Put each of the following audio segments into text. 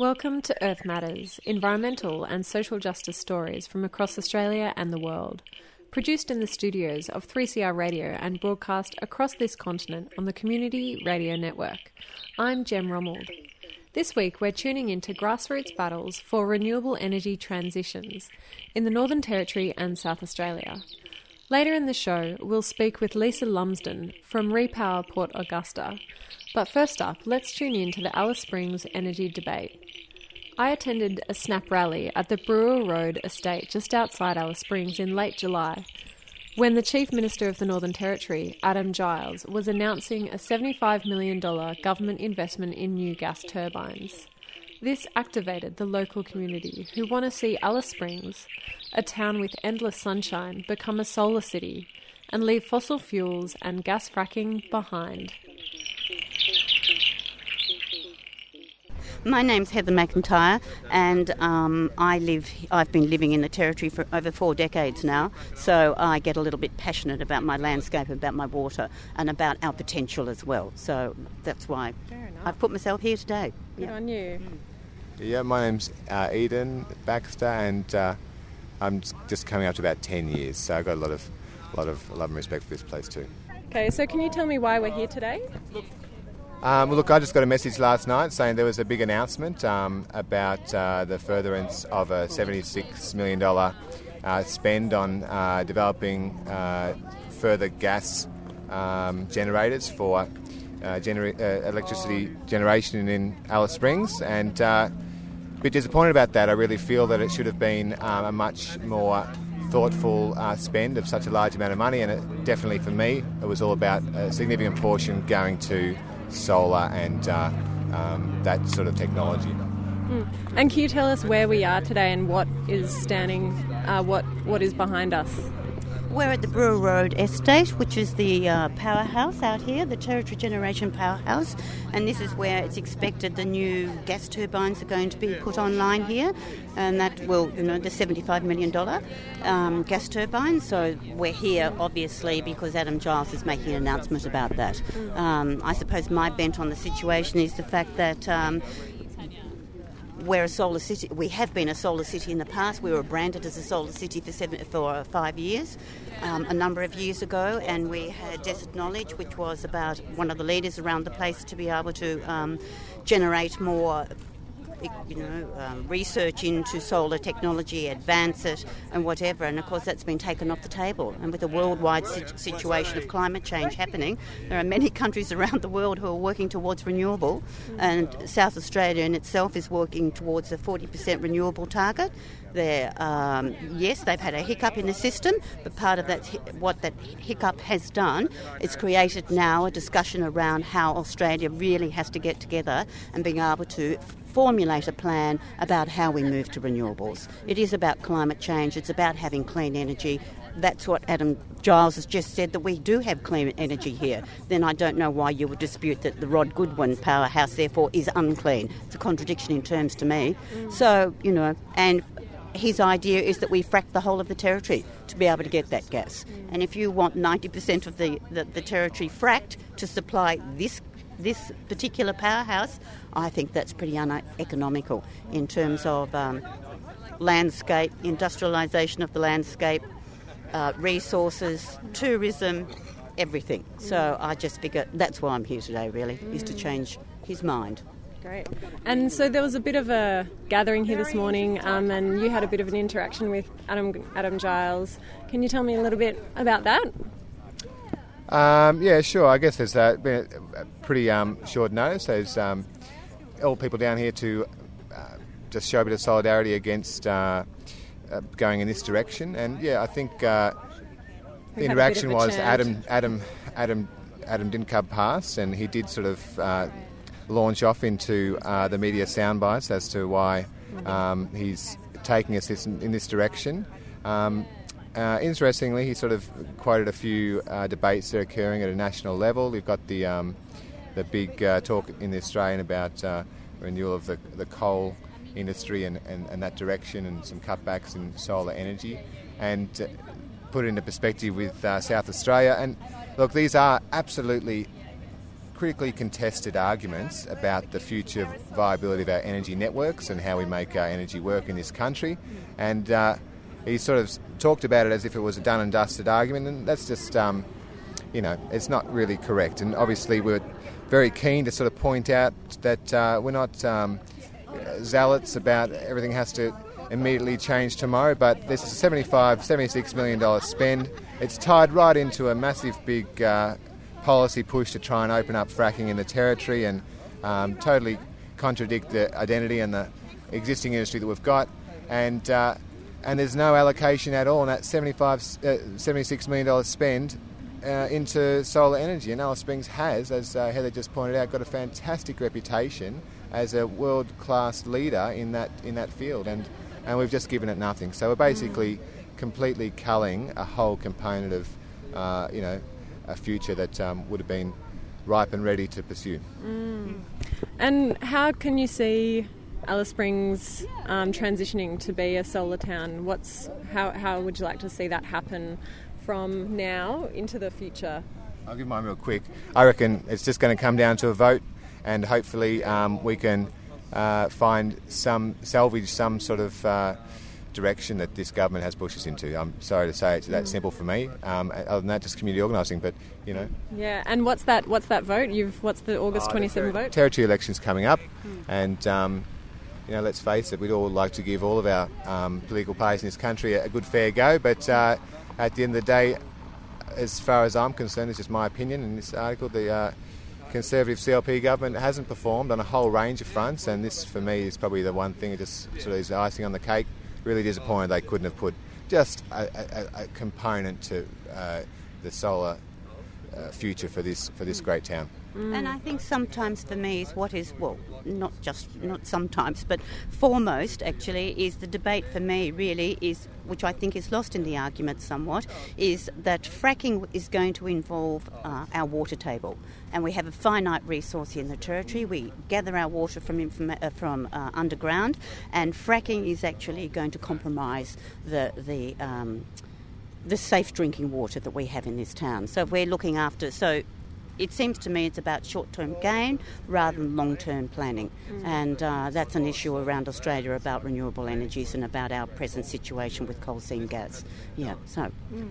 Welcome to Earth Matters, environmental and social justice stories from across Australia and the world. Produced in the studios of 3CR Radio and broadcast across this continent on the Community Radio Network. I'm Jem Rommeld. This week we're tuning into grassroots battles for renewable energy transitions in the Northern Territory and South Australia. Later in the show, we'll speak with Lisa Lumsden from Repower Port Augusta. But first up, let's tune in to the Alice Springs energy debate. I attended a SNAP rally at the Brewer Road estate just outside Alice Springs in late July when the Chief Minister of the Northern Territory, Adam Giles, was announcing a $75 million government investment in new gas turbines. This activated the local community who want to see Alice Springs, a town with endless sunshine, become a solar city and leave fossil fuels and gas fracking behind. My name's Heather McIntyre, and um, I live. I've been living in the territory for over four decades now, so I get a little bit passionate about my landscape, about my water, and about our potential as well. So that's why I've put myself here today. Good yeah. on you. Yeah, my name's uh, Eden Baxter, and uh, I'm just coming up to about ten years, so I've got a lot of, a lot of love and respect for this place too. Okay, so can you tell me why we're here today? Um, look, I just got a message last night saying there was a big announcement um, about uh, the furtherance of a $76 million uh, spend on uh, developing uh, further gas um, generators for uh, uh, electricity generation in Alice Springs. And a bit disappointed about that. I really feel that it should have been um, a much more thoughtful spend of such a large amount of money. And it, definitely for me, it was all about a significant portion going to solar and uh, um, that sort of technology. Mm. And can you tell us where we are today and what is standing, uh, what what is behind us? We're at the Brewer Road Estate, which is the uh, powerhouse out here, the Territory Generation Powerhouse, and this is where it's expected the new gas turbines are going to be put online here, and that will, you know, the $75 million um, gas turbines. So we're here, obviously, because Adam Giles is making an announcement about that. Um, I suppose my bent on the situation is the fact that um, we're a solar city. We have been a solar city in the past. We were branded as a solar city for seven, for five years, um, a number of years ago, and we had Desert Knowledge, which was about one of the leaders around the place to be able to um, generate more you know, um, research into solar technology, advance it, and whatever. And of course, that's been taken off the table. And with the worldwide situation of climate change happening, there are many countries around the world who are working towards renewable, and South Australia in itself is working towards a 40% renewable target. There, um, yes, they've had a hiccup in the system, but part of that, what that hiccup has done, is created now a discussion around how Australia really has to get together and being able to formulate a plan about how we move to renewables. It is about climate change, it's about having clean energy. That's what Adam Giles has just said that we do have clean energy here. Then I don't know why you would dispute that the Ron Goodin powerhouse, therefore, is unclean. It's a contradiction in terms to me. Mm. So, you know, and his idea is that we frack the whole of the territory to be able to get that gas. Mm. And if you want 90% of the, the, the territory fracked to supply this this particular powerhouse, I think that's pretty uneconomical in terms of um, landscape, industrialisation of the landscape, uh, resources, tourism, everything. So I just figure that's why I'm here today, really, is to change his mind. Great. And so there was a bit of a gathering here this morning, um, and you had a bit of an interaction with Adam, Adam Giles. Can you tell me a little bit about that? Um, yeah, sure. I guess there's uh, been a, pretty um, short notice. There's um, all people down here to uh, just show a bit of solidarity against uh, uh going in this direction. And yeah, I think uh, the interaction was Adam, Adam, Adam, Adam didn't come past, and he did sort of uh, launch off into the media soundbites as to why mm-hmm. um, he's taking us this, in this direction. Um, uh, interestingly, he sort of quoted a few uh, debates that are occurring at a national level. We've got the um, the big uh, talk in the Australian about uh, renewal of the, the coal industry and, and, and, that direction and some cutbacks in solar energy, and uh, put it into perspective with uh, South Australia. And look, these are absolutely critically contested arguments about the future viability of our energy networks and how we make our energy work in this country. And he sort of talked about it as if it was a done and dusted argument, and that's just, um, you know, it's not really correct. And obviously, we're very keen to sort of point out that uh, we're not um, zealots about everything has to immediately change tomorrow, but this is a 75, 76 million dollar spend. It's tied right into a massive big uh, policy push to try and open up fracking in the territory and um, totally contradict the identity and the existing industry that we've got. And uh, and there's no allocation at all in that 75, uh, 76 million dollar spend uh, into solar energy. And Alice Springs has, as uh, Heather just pointed out, got a fantastic reputation as a world class leader in that in that field, and and we've just given it nothing. So we're basically mm. completely culling a whole component of uh, you know a future that um, would have been ripe and ready to pursue. Mm. And how can you see Alice Springs um, transitioning to be a solar town? What's how how would you like to see that happen from now into the future? I'll give mine real quick. I reckon it's just going to come down to a vote, and hopefully um, we can uh, find some salvage some sort of. Uh, direction that this government has pushed us into. I'm sorry to say it's that mm. simple for me. Um, other than that, just community organising. But you know. Yeah, and what's that? What's that vote? You've what's the August uh, 27 vote? Territory elections coming up, mm. and um, you know, let's face it, we'd all like to give all of our um, political parties in this country a, good fair go, but uh, at the end of the day, as far as I'm concerned, it's just my opinion in this article, the uh, Conservative CLP government hasn't performed on a whole range of fronts, and this for me is probably the one thing that just sort of is icing on the cake. Really disappointed they couldn't have put just a, a, a component to uh, the solar uh, future for this for this great town. Mm. And I think sometimes for me is what is well, not just not sometimes, but foremost actually is the debate for me really is which I think is lost in the argument somewhat is that fracking is going to involve uh, our water table, and we have a finite resource in the territory. We gather our water from informa- uh, from uh, underground, and fracking is actually going to compromise the the um, the safe drinking water that we have in this town. So we're looking after so it seems to me it's about short term gain rather than long term planning. Mm. And uh, that's an issue around Australia about renewable energies and about our present situation with coal seam gas. Yeah, so. Mm.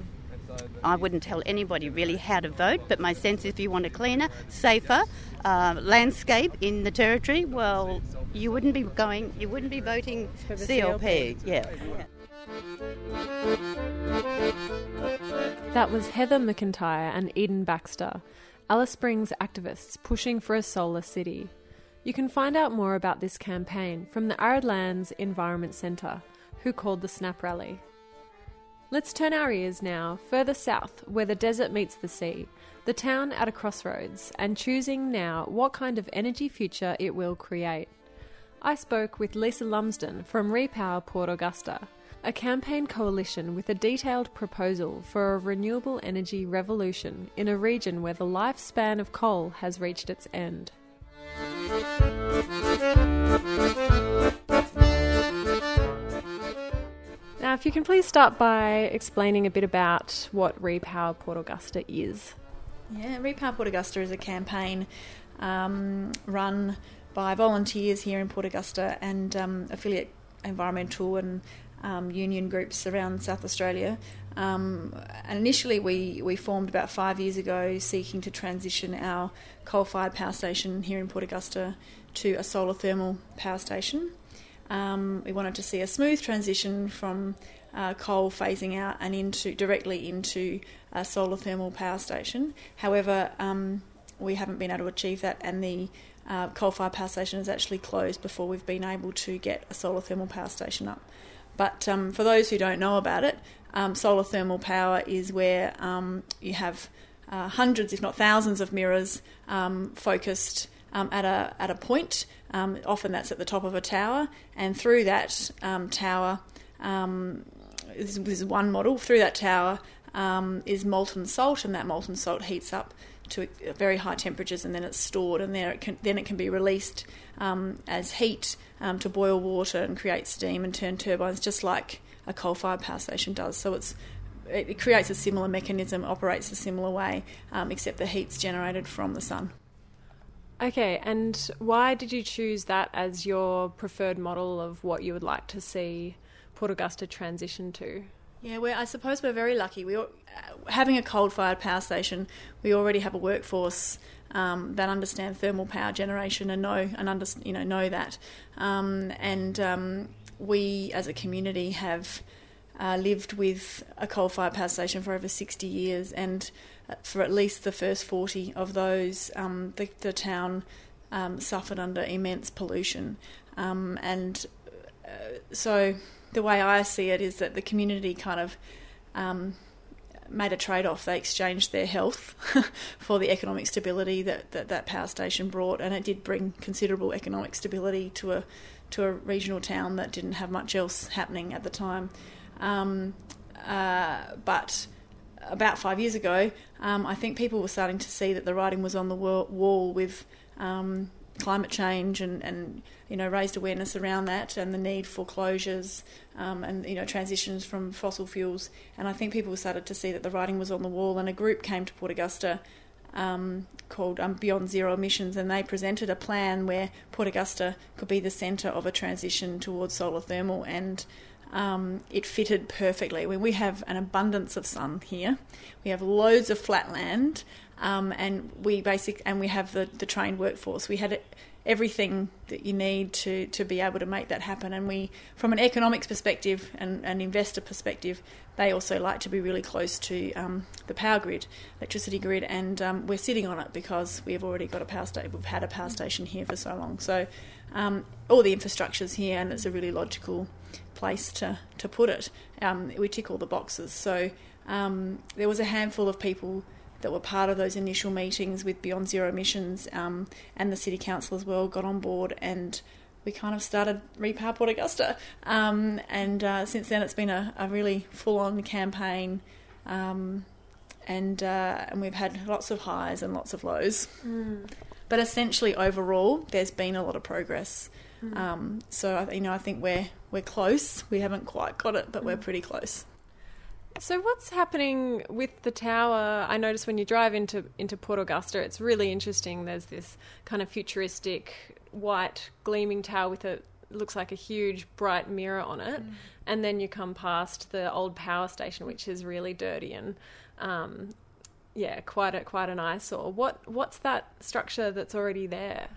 I wouldn't tell anybody really how to vote, but my sense is if you want a cleaner, safer uh, landscape in the territory, well, you wouldn't be going, you wouldn't be voting CLP. CLP. Yeah. That was Heather McIntyre and Eden Baxter. Alice Springs activists pushing for a solar city. You can find out more about this campaign from the Arid Lands Environment Centre, who called the Snap Rally. Let's turn our ears now further south, where the desert meets the sea, the town at a crossroads, and choosing now what kind of energy future it will create. I spoke with Lisa Lumsden from Repower Port Augusta a campaign coalition with a detailed proposal for a renewable energy revolution in a region where the lifespan of coal has reached its end. Now, if you can please start by explaining a bit about what Repower Port Augusta is. Yeah, Repower Port Augusta is a campaign um, run by volunteers here in Port Augusta and um, affiliate environmental and um, union groups around South Australia. Um, and initially, we, we formed about five years ago seeking to transition our coal fired power station here in Port Augusta to a solar thermal power station. Um, we wanted to see a smooth transition from uh, coal phasing out and into directly into a solar thermal power station. However, um, we haven't been able to achieve that, and the uh, coal fired power station has actually closed before we've been able to get a solar thermal power station up. But um, for those who don't know about it, um, solar thermal power is where um, you have uh, hundreds, if not thousands, of mirrors um, focused um, at a at a point. Um, often that's at the top of a tower, and through that tower, this, is one model. Through that tower is molten salt, and that molten salt heats up to very high temperatures, and then it's stored, and it can, then it can be released um, as heat um, to boil water and create steam and turn turbines, just like a coal-fired power station does. So it's it creates a similar mechanism, operates a similar way, um, except the heat's generated from the sun. Okay, and why did you choose that as your preferred model of what you would like to see Port Augusta transition to? Yeah, well, I suppose we're very lucky. We having a coal-fired power station, we already have a workforce um, that understand thermal power generation and know and under, you know know that. Um, and um, we, as a community, have uh, lived with a coal-fired power station for over 60 years, and uh, for at least the first 40 of those, um, the, the, town um, suffered under immense pollution. And uh, so the way I see it is that the community kind of um, made a trade off. They exchanged their health for the economic stability that, that that power station brought, and it did bring considerable economic stability to a to a regional town that didn't have much else happening at the time. Um, uh, but about five years ago, um, I think people were starting to see that the writing was on the wall with um, climate change and, and you know raised awareness around that and the need for closures um, and you know transitions from fossil fuels. And I think people started to see that the writing was on the wall. And a group came to Port Augusta um, called um, Beyond Zero Emissions, and they presented a plan where Port Augusta could be the centre of a transition towards solar thermal and um, it fitted perfectly. When we have an abundance of sun here, we have loads of flat land, um, and we basic and we have the, the trained workforce. We had everything that you need to, to be able to make that happen. And we, from an economics perspective and an investor perspective, they also like to be really close to um, the power grid, electricity grid, and um, we're sitting on it because we've already got a power station. We've had a power station here for so long, so um, all the infrastructure's here, and it's a really logical place to, to put it. Um, we tick all the boxes. So um, there was a handful of people that were part of those initial meetings with Beyond Zero Emissions um, and the City Council as well got on board and we kind of started Repower Port Augusta. Um, and uh, since then it's been a, a really full on campaign. Um, and uh, and we've had lots of highs and lots of lows. Mm. But essentially, overall, there's been a lot of progress. Mm. Um, so you know, I think we're we're close. We haven't quite got it, but mm. we're pretty close. So what's happening with the tower? I notice when you drive into into Port Augusta, it's really interesting. There's this kind of futuristic white gleaming tower with a looks like a huge bright mirror on it, mm. and then you come past the old power station, which is really dirty and um, yeah, quite a quite an eyesore. What what's that structure that's already there?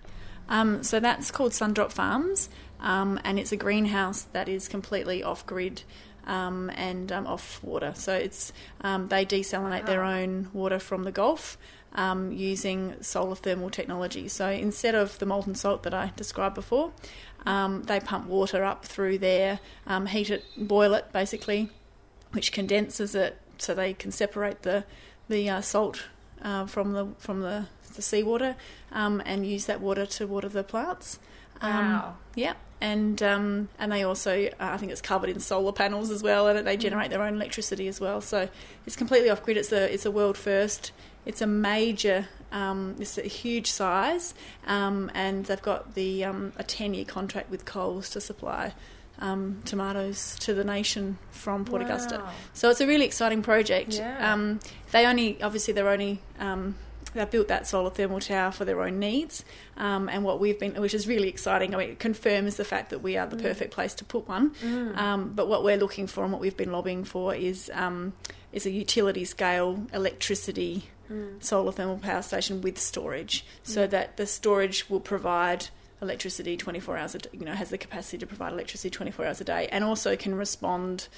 Um, so that's called Sundrop Farms, um, and it's a greenhouse that is completely off grid. Um, and um, off water, so it's um, they desalinate their own water from the Gulf um, using solar thermal technology. So instead of the molten salt that I described before, they pump water up through there, heat it, boil it basically, which condenses it so they can separate the the uh, salt uh, from the from the, the seawater um, and use that water to water the plants. Um, wow. Yeah, and um, and they also uh, I think it's covered in solar panels as well, and they generate their own electricity as well. So it's completely off grid. It's a it's a world first. It's a major. Um, it's a huge size, um, and they've got the um, a ten year contract with Coles to supply um, tomatoes to the nation from Port wow. Augusta. So it's a really exciting project. Yeah. Um, they only, obviously, they're only. Um, they built that solar thermal tower for their own needs, um, and what we've been, which is really exciting. I mean, it confirms the fact that we are the mm. perfect place to put one. Mm. Um, but what we're looking for and what we've been lobbying for is um, is a utility scale electricity mm. solar thermal power station with storage, so mm. that the storage will provide electricity 24 hours a day, you know, has the capacity to provide electricity 24 hours a day and also can respond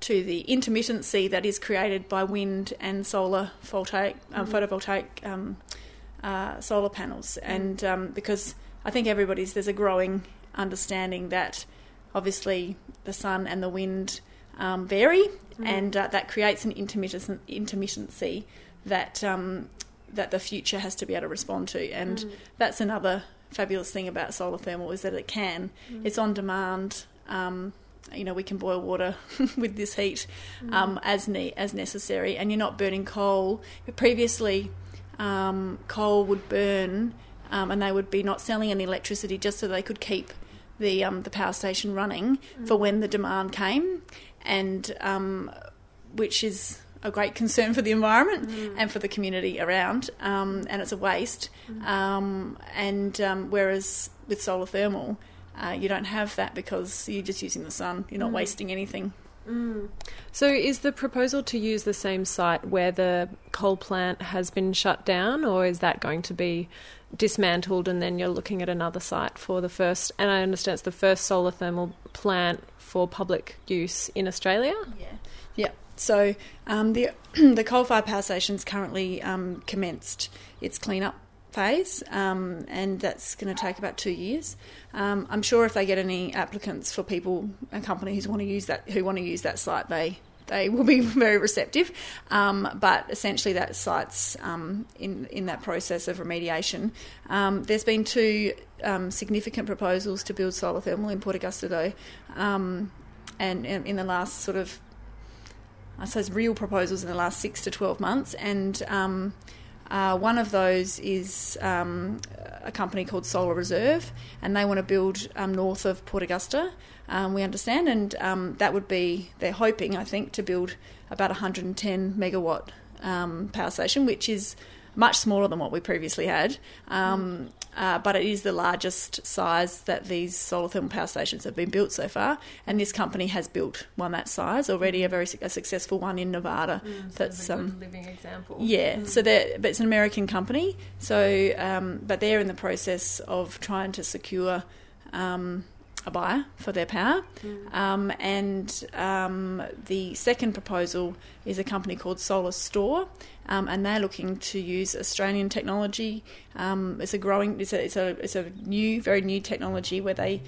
to the intermittency that is created by wind and solar voltaic, um, mm. photovoltaic um, uh, solar panels. Mm. And um, because I think everybody's, there's a growing understanding that obviously the sun and the wind um, vary mm. and uh, that creates an intermittent, intermittency that um, that the future has to be able to respond to. And that's another fabulous thing about solar thermal is that it can. It's on demand. Um, you know, we can boil water with this heat mm. um, as ne- as necessary, and you're not burning coal. Previously, um, coal would burn, um, and they would be not selling any electricity just so they could keep the um, the power station running mm. for when the demand came, and um, which is a great concern for the environment and for the community around, um, and it's a waste. Um, and um, whereas with solar thermal, uh, you don't have that because you're just using the sun. You're not wasting anything. So, is the proposal to use the same site where the coal plant has been shut down, or is that going to be dismantled and then you're looking at another site for the first? And I understand it's the first solar thermal plant for public use in Australia. Yeah. Yeah. So um, the the coal fired power station's currently um, commenced its cleanup phase, um, and that's going to take about two years. Um, I'm sure if they get any applicants for people and companies want to use that who want to use that site, they they will be very receptive. Um, but essentially, that site's um, in in that process of remediation. Um, there's been two um, significant proposals to build solar thermal in Port Augusta, though, and, and in the last sort of I suppose real proposals in the last six to twelve months, and uh, one of those is um, a company called SolarReserve, and they want to build um, north of Port Augusta. Um, we understand, and um, that would be they're hoping, I think, to build about 110 megawatt um, power station, which is much smaller than what we previously had. Um, uh, but it is the largest size that these solar thermal power stations have been built so far, and this company has built one that size already, a very su- a successful one in Nevada. that's um, living example. yeah, so they're, but it's an American company. So, um, but they're in the process of trying to secure um, a buyer for their power. Um, and um, the second proposal is a company called Solastor, um, and they're looking to use Australian technology. Um, it's a growing, it's a, it's a, it's a new, very new technology where they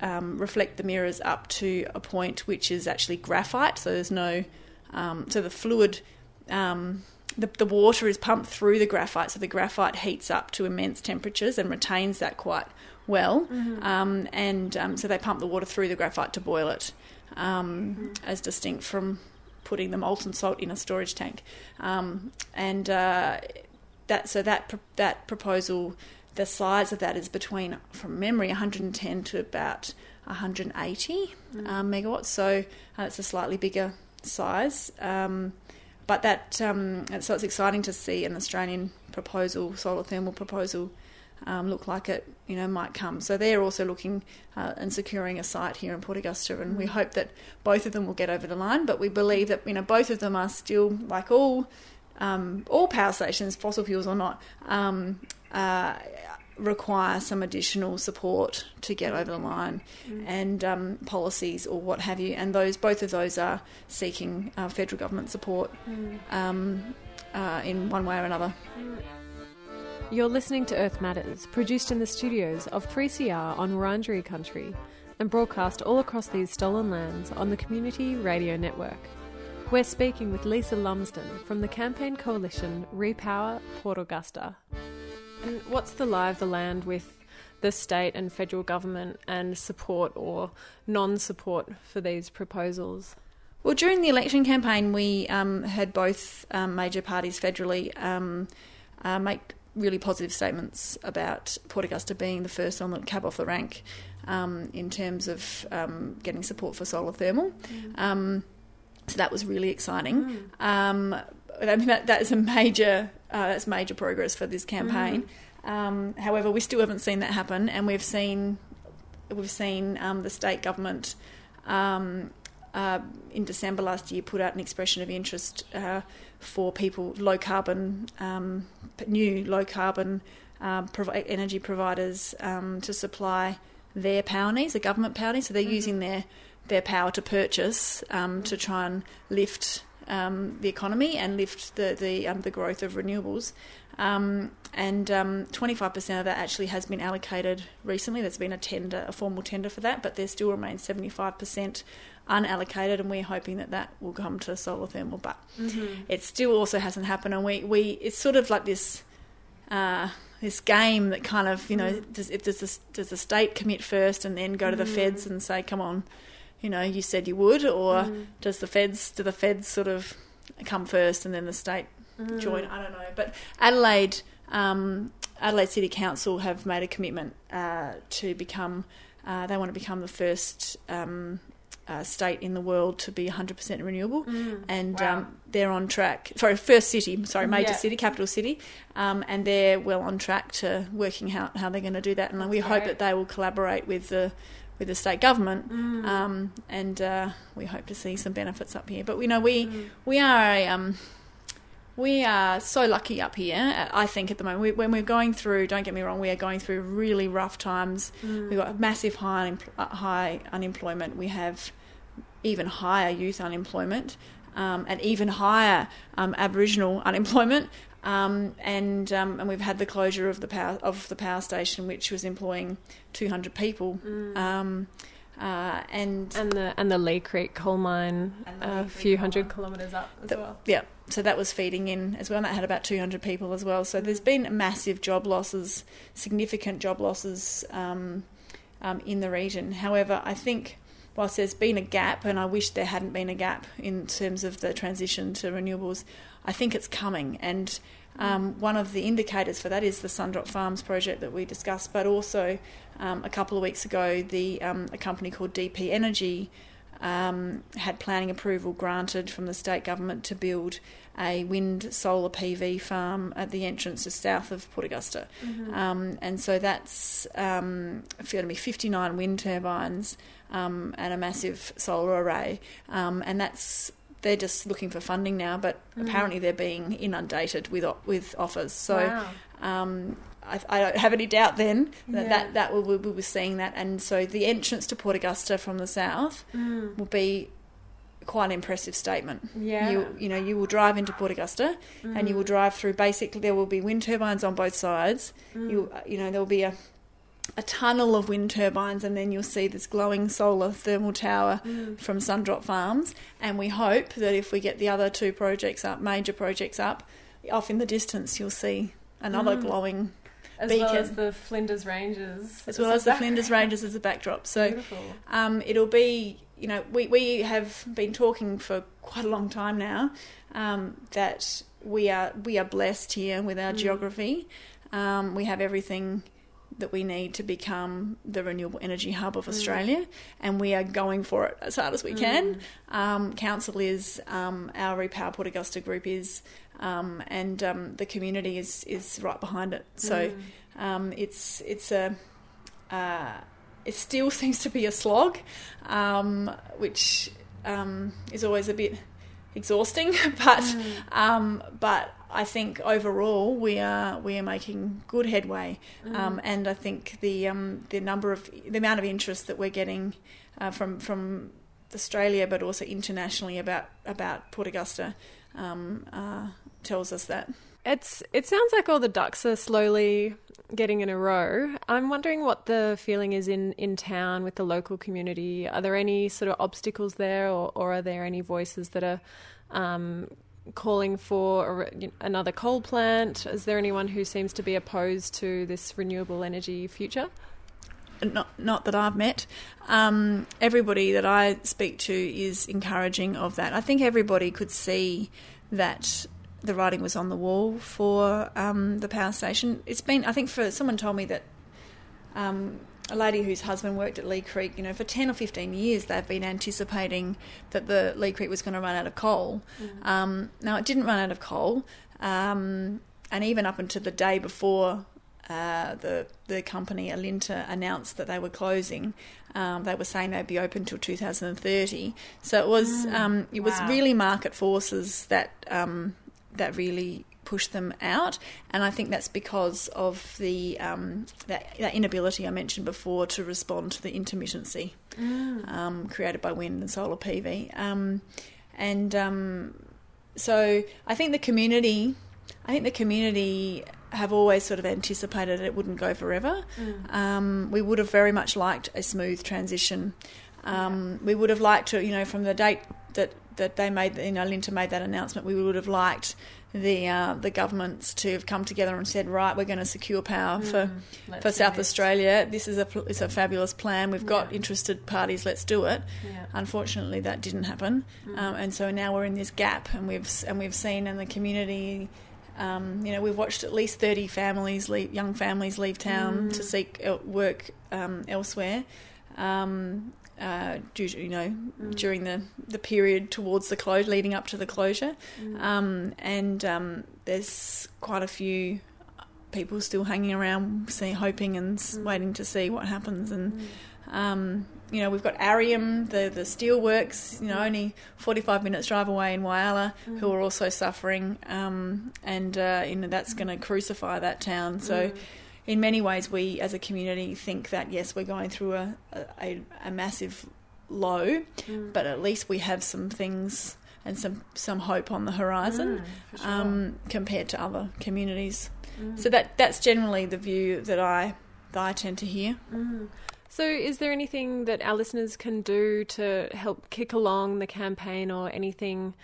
um, reflect the mirrors up to a point which is actually graphite. So there's no, um, so the fluid um, the, the water is pumped through the graphite, so the graphite heats up to immense temperatures and retains that quite well. Um, and um, so they pump the water through the graphite to boil it, um, as distinct from putting the molten salt in a storage tank. Um, and uh, that so that that proposal, the size of that is between, from memory, 110 to about 180 um, megawatts. So uh, it's a slightly bigger size. Um, but that um, so it's exciting to see an Australian proposal, solar thermal proposal, um, look like it you know might come. So they're also looking uh, and securing a site here in Port Augusta, and we hope that both of them will get over the line. But we believe that you know both of them are still like all um, all power stations, fossil fuels or not. Um, uh, require some additional support to get over the line and um, policies or what have you and those both of those are seeking uh, federal government support um, uh, in one way or another You're listening to Earth Matters, produced in the studios of 3CR on Wurundjeri country and broadcast all across these stolen lands on the Community Radio Network. We're speaking with Lisa Lumsden from the campaign coalition Repower Port Augusta. And what's the lie of the land with the state and federal government and support or non support for these proposals? Well, during the election campaign, we um, had both um, major parties federally um, uh, make really positive statements about Port Augusta being the first on the cab off the rank um, in terms of um, getting support for solar thermal. Um, so that was really exciting. Um, I mean, that, that is a major uh, that's major progress for this campaign. Um, however, we still haven't seen that happen, and we've seen we've seen um, the state government um, uh, in December last year put out an expression of interest uh, for people low carbon um, new low carbon um, provi- energy providers um, to supply their power needs, the government power needs. So they're using their their power to purchase um, to try and lift um, the economy and lift the the, um, the growth of renewables. Um, and um, 25% of that actually has been allocated recently. There's been a tender, a formal tender for that, but there still remains 75% unallocated, and we're hoping that that will come to solar thermal. But it still also hasn't happened, and we, we it's sort of like this uh, this game that kind of you know does, it, does, the, does the state commit first and then go to the feds and say, come on, you know, you said you would, or does the feds do the feds sort of come first and then the state join? I don't know, but Adelaide. Um, Adelaide City Council have made a commitment uh, to become. Uh, they want to become the first um, uh, state in the world to be 100% renewable, and wow. um, they're on track. Sorry, first city, sorry, major Yeah. city, capital city, um, and they're well on track to working out how they're going to do that. And we hope that they will collaborate with the with the state government, Mm. um, and uh, we hope to see some benefits up here. But we know we Mm. we are a um, we are so lucky up here. uh, I think at the moment we, when we're going through, don't get me wrong, we are going through really rough times. Mm. We've got massive high uh, high unemployment. We have even higher youth unemployment um, and even higher um, Aboriginal unemployment. Um, and um, and we've had the closure of the power of the power station, which was employing 200 people. Um, uh, and. And the and the Leigh Creek coal mine a few hundred kilometres up as The- well. Yeah, so that was feeding in as well, and that had about 200 people as well. So there's been massive job losses, significant job losses um, um, in the region. However, I think whilst there's been a gap, and I wish there hadn't been a gap in terms of the transition to renewables, I think it's coming. And um, one of the indicators for that is the Sundrop Farms project that we discussed, but also um, a couple of weeks ago, the um, a company called DP Energy um, had planning approval granted from the state government to build a wind solar PV farm at the entrance just south of Port Augusta. Um, and so that's um, going to be 59 wind turbines um, and a massive solar array. Um, and that's they're just looking for funding now, but mm. apparently they're being inundated with with offers. So Wow. um, I, I don't have any doubt then that Yeah. that, that we, we were seeing that, and so the entrance to Port Augusta from the south mm. will be quite an impressive statement. Yeah. you you know you will drive into Port Augusta, and you mm. will drive through. Basically, there will be wind turbines on both sides. You you know there will be a a tunnel of wind turbines, and then you'll see this glowing solar thermal tower from Sundrop Farms. And we hope that if we get the other two projects up, major projects up, off in the distance, you'll see another glowing, as well as the Flinders Ranges, as well as the Flinders Ranges as a backdrop. So um, it'll be, you know, we, we have been talking for quite a long time now um, that we are we are blessed here with our geography. Um, we have everything that we need to become the renewable energy hub of Australia, and we are going for it as hard as we can. Um, Council is, um, our Repower Port Augusta group is, um, and um, the community is is right behind it. So um, it's it's a uh, it still seems to be a slog, um, which um, is always a bit exhausting. but um, but I think overall we are we are making good headway, um, and I think the um, the number of the amount of interest that we're getting uh, from from Australia, but also internationally about about Port Augusta, um, uh, tells us that. It's it sounds like all the ducks are slowly getting in a row. I'm wondering what the feeling is in, in town with the local community. Are there any sort of obstacles there, or, or are there any voices that are um, calling for a, another coal plant? Is there anyone who seems to be opposed to this renewable energy future? not not that I've met. Um, everybody that I speak to is encouraging of that. I think everybody could see that the writing was on the wall for um, the power station. It's been, I think, for someone told me that um, a lady whose husband worked at Leigh Creek, you know, for 10 or 15 years they've been anticipating that the Leigh Creek was going to run out of coal. Um, now, it didn't run out of coal, um, and even up until the day before uh, the the company Alinta announced that they were closing, um, they were saying they'd be open till 2030. So it was um, it was really market forces that um, that really pushed them out, and I think that's because of the um, that, that inability I mentioned before to respond to the intermittency um, created by wind and solar PV, um, and um, so I think the community, I think the community have always sort of anticipated it wouldn't go forever. Um, we would have very much liked a smooth transition. Um, We would have liked to, you know, from the date that, that they made, you know, Linta made that announcement, we would have liked the uh, the governments to have come together and said, right, we're going to secure power for let's for South this. Australia. This is a it's a fabulous plan. We've got Yeah. interested parties. Let's do it. Yeah. Unfortunately, that didn't happen, um, and so now we're in this gap, and we've and we've seen in the community. Um, you know, we've watched at least thirty families, leave, young families, leave town to seek work um, elsewhere, um, uh, due you know during the, the period towards the close leading up to the closure, um, and um, there's quite a few people still hanging around, see, hoping and s waiting to see what happens. And um, you know, we've got Arrium, the the steelworks, you know, only 45 minutes drive away in Whyalla, who are also suffering, um, and uh, you know that's going to crucify that town. So. In many ways, we as a community think that yes, we're going through a, a, a massive low, mm. but at least we have some things and some, some hope on the horizon mm, um, compared to other communities. Mm. So that that's generally the view that I that I tend to hear. So, is there anything that our listeners can do to help kick along the campaign or anything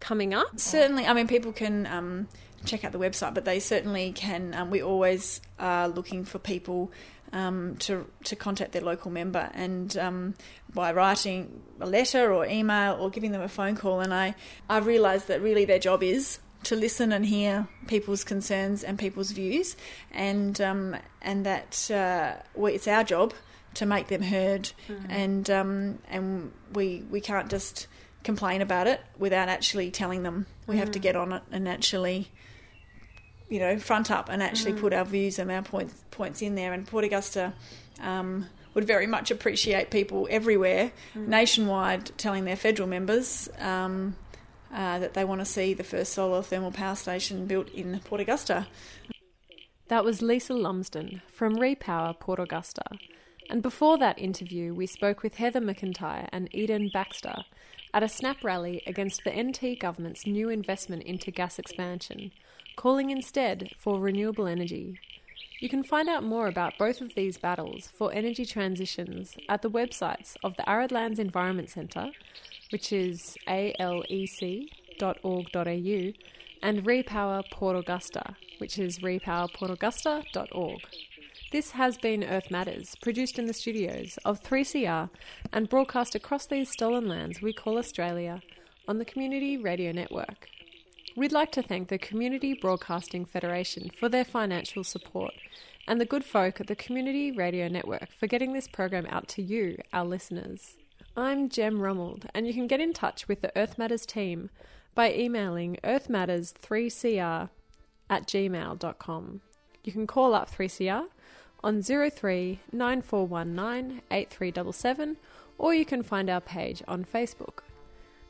coming up? Certainly, I mean, people can um, check out the website, but they certainly can. Um, we always are looking for people um, to to contact their local member, and um, by writing a letter or email or giving them a phone call. And I I realised that really their job is to listen and hear people's concerns and people's views, and um, and that uh, we, it's our job to make them heard, and um, and we we can't just complain about it without actually telling them. We have to get on it and actually, you know, front up and actually put our views and our points points in there. And Port Augusta. Um, would very much appreciate people everywhere, nationwide, telling their federal members um, uh, that they want to see the first solar thermal power station built in Port Augusta. That was Lisa Lumsden from Repower Port Augusta. And before that interview, we spoke with Heather McIntyre and Eden Baxter at a snap rally against the NT government's new investment into gas expansion, calling instead for renewable energy. You can find out more about both of these battles for energy transitions at the websites of the Arid Lands Environment Centre, which is alec.org.au, and Repower Port Augusta, which is repowerportaugusta.org. This has been Earth Matters, produced in the studios of 3CR and broadcast across these stolen lands we call Australia on the Community Radio Network. We'd like to thank the Community Broadcasting Federation for their financial support and the good folk at the Community Radio Network for getting this program out to you, our listeners. I'm Jem Rummold, and you can get in touch with the Earth Matters team by emailing earthmatters3cr at gmail.com. You can call up 3CR on 03 9419 8377 or you can find our page on Facebook.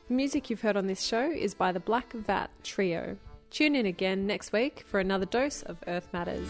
The music you've heard on this show is by the Black Vat Trio. Tune in again next week for another dose of Earth Matters.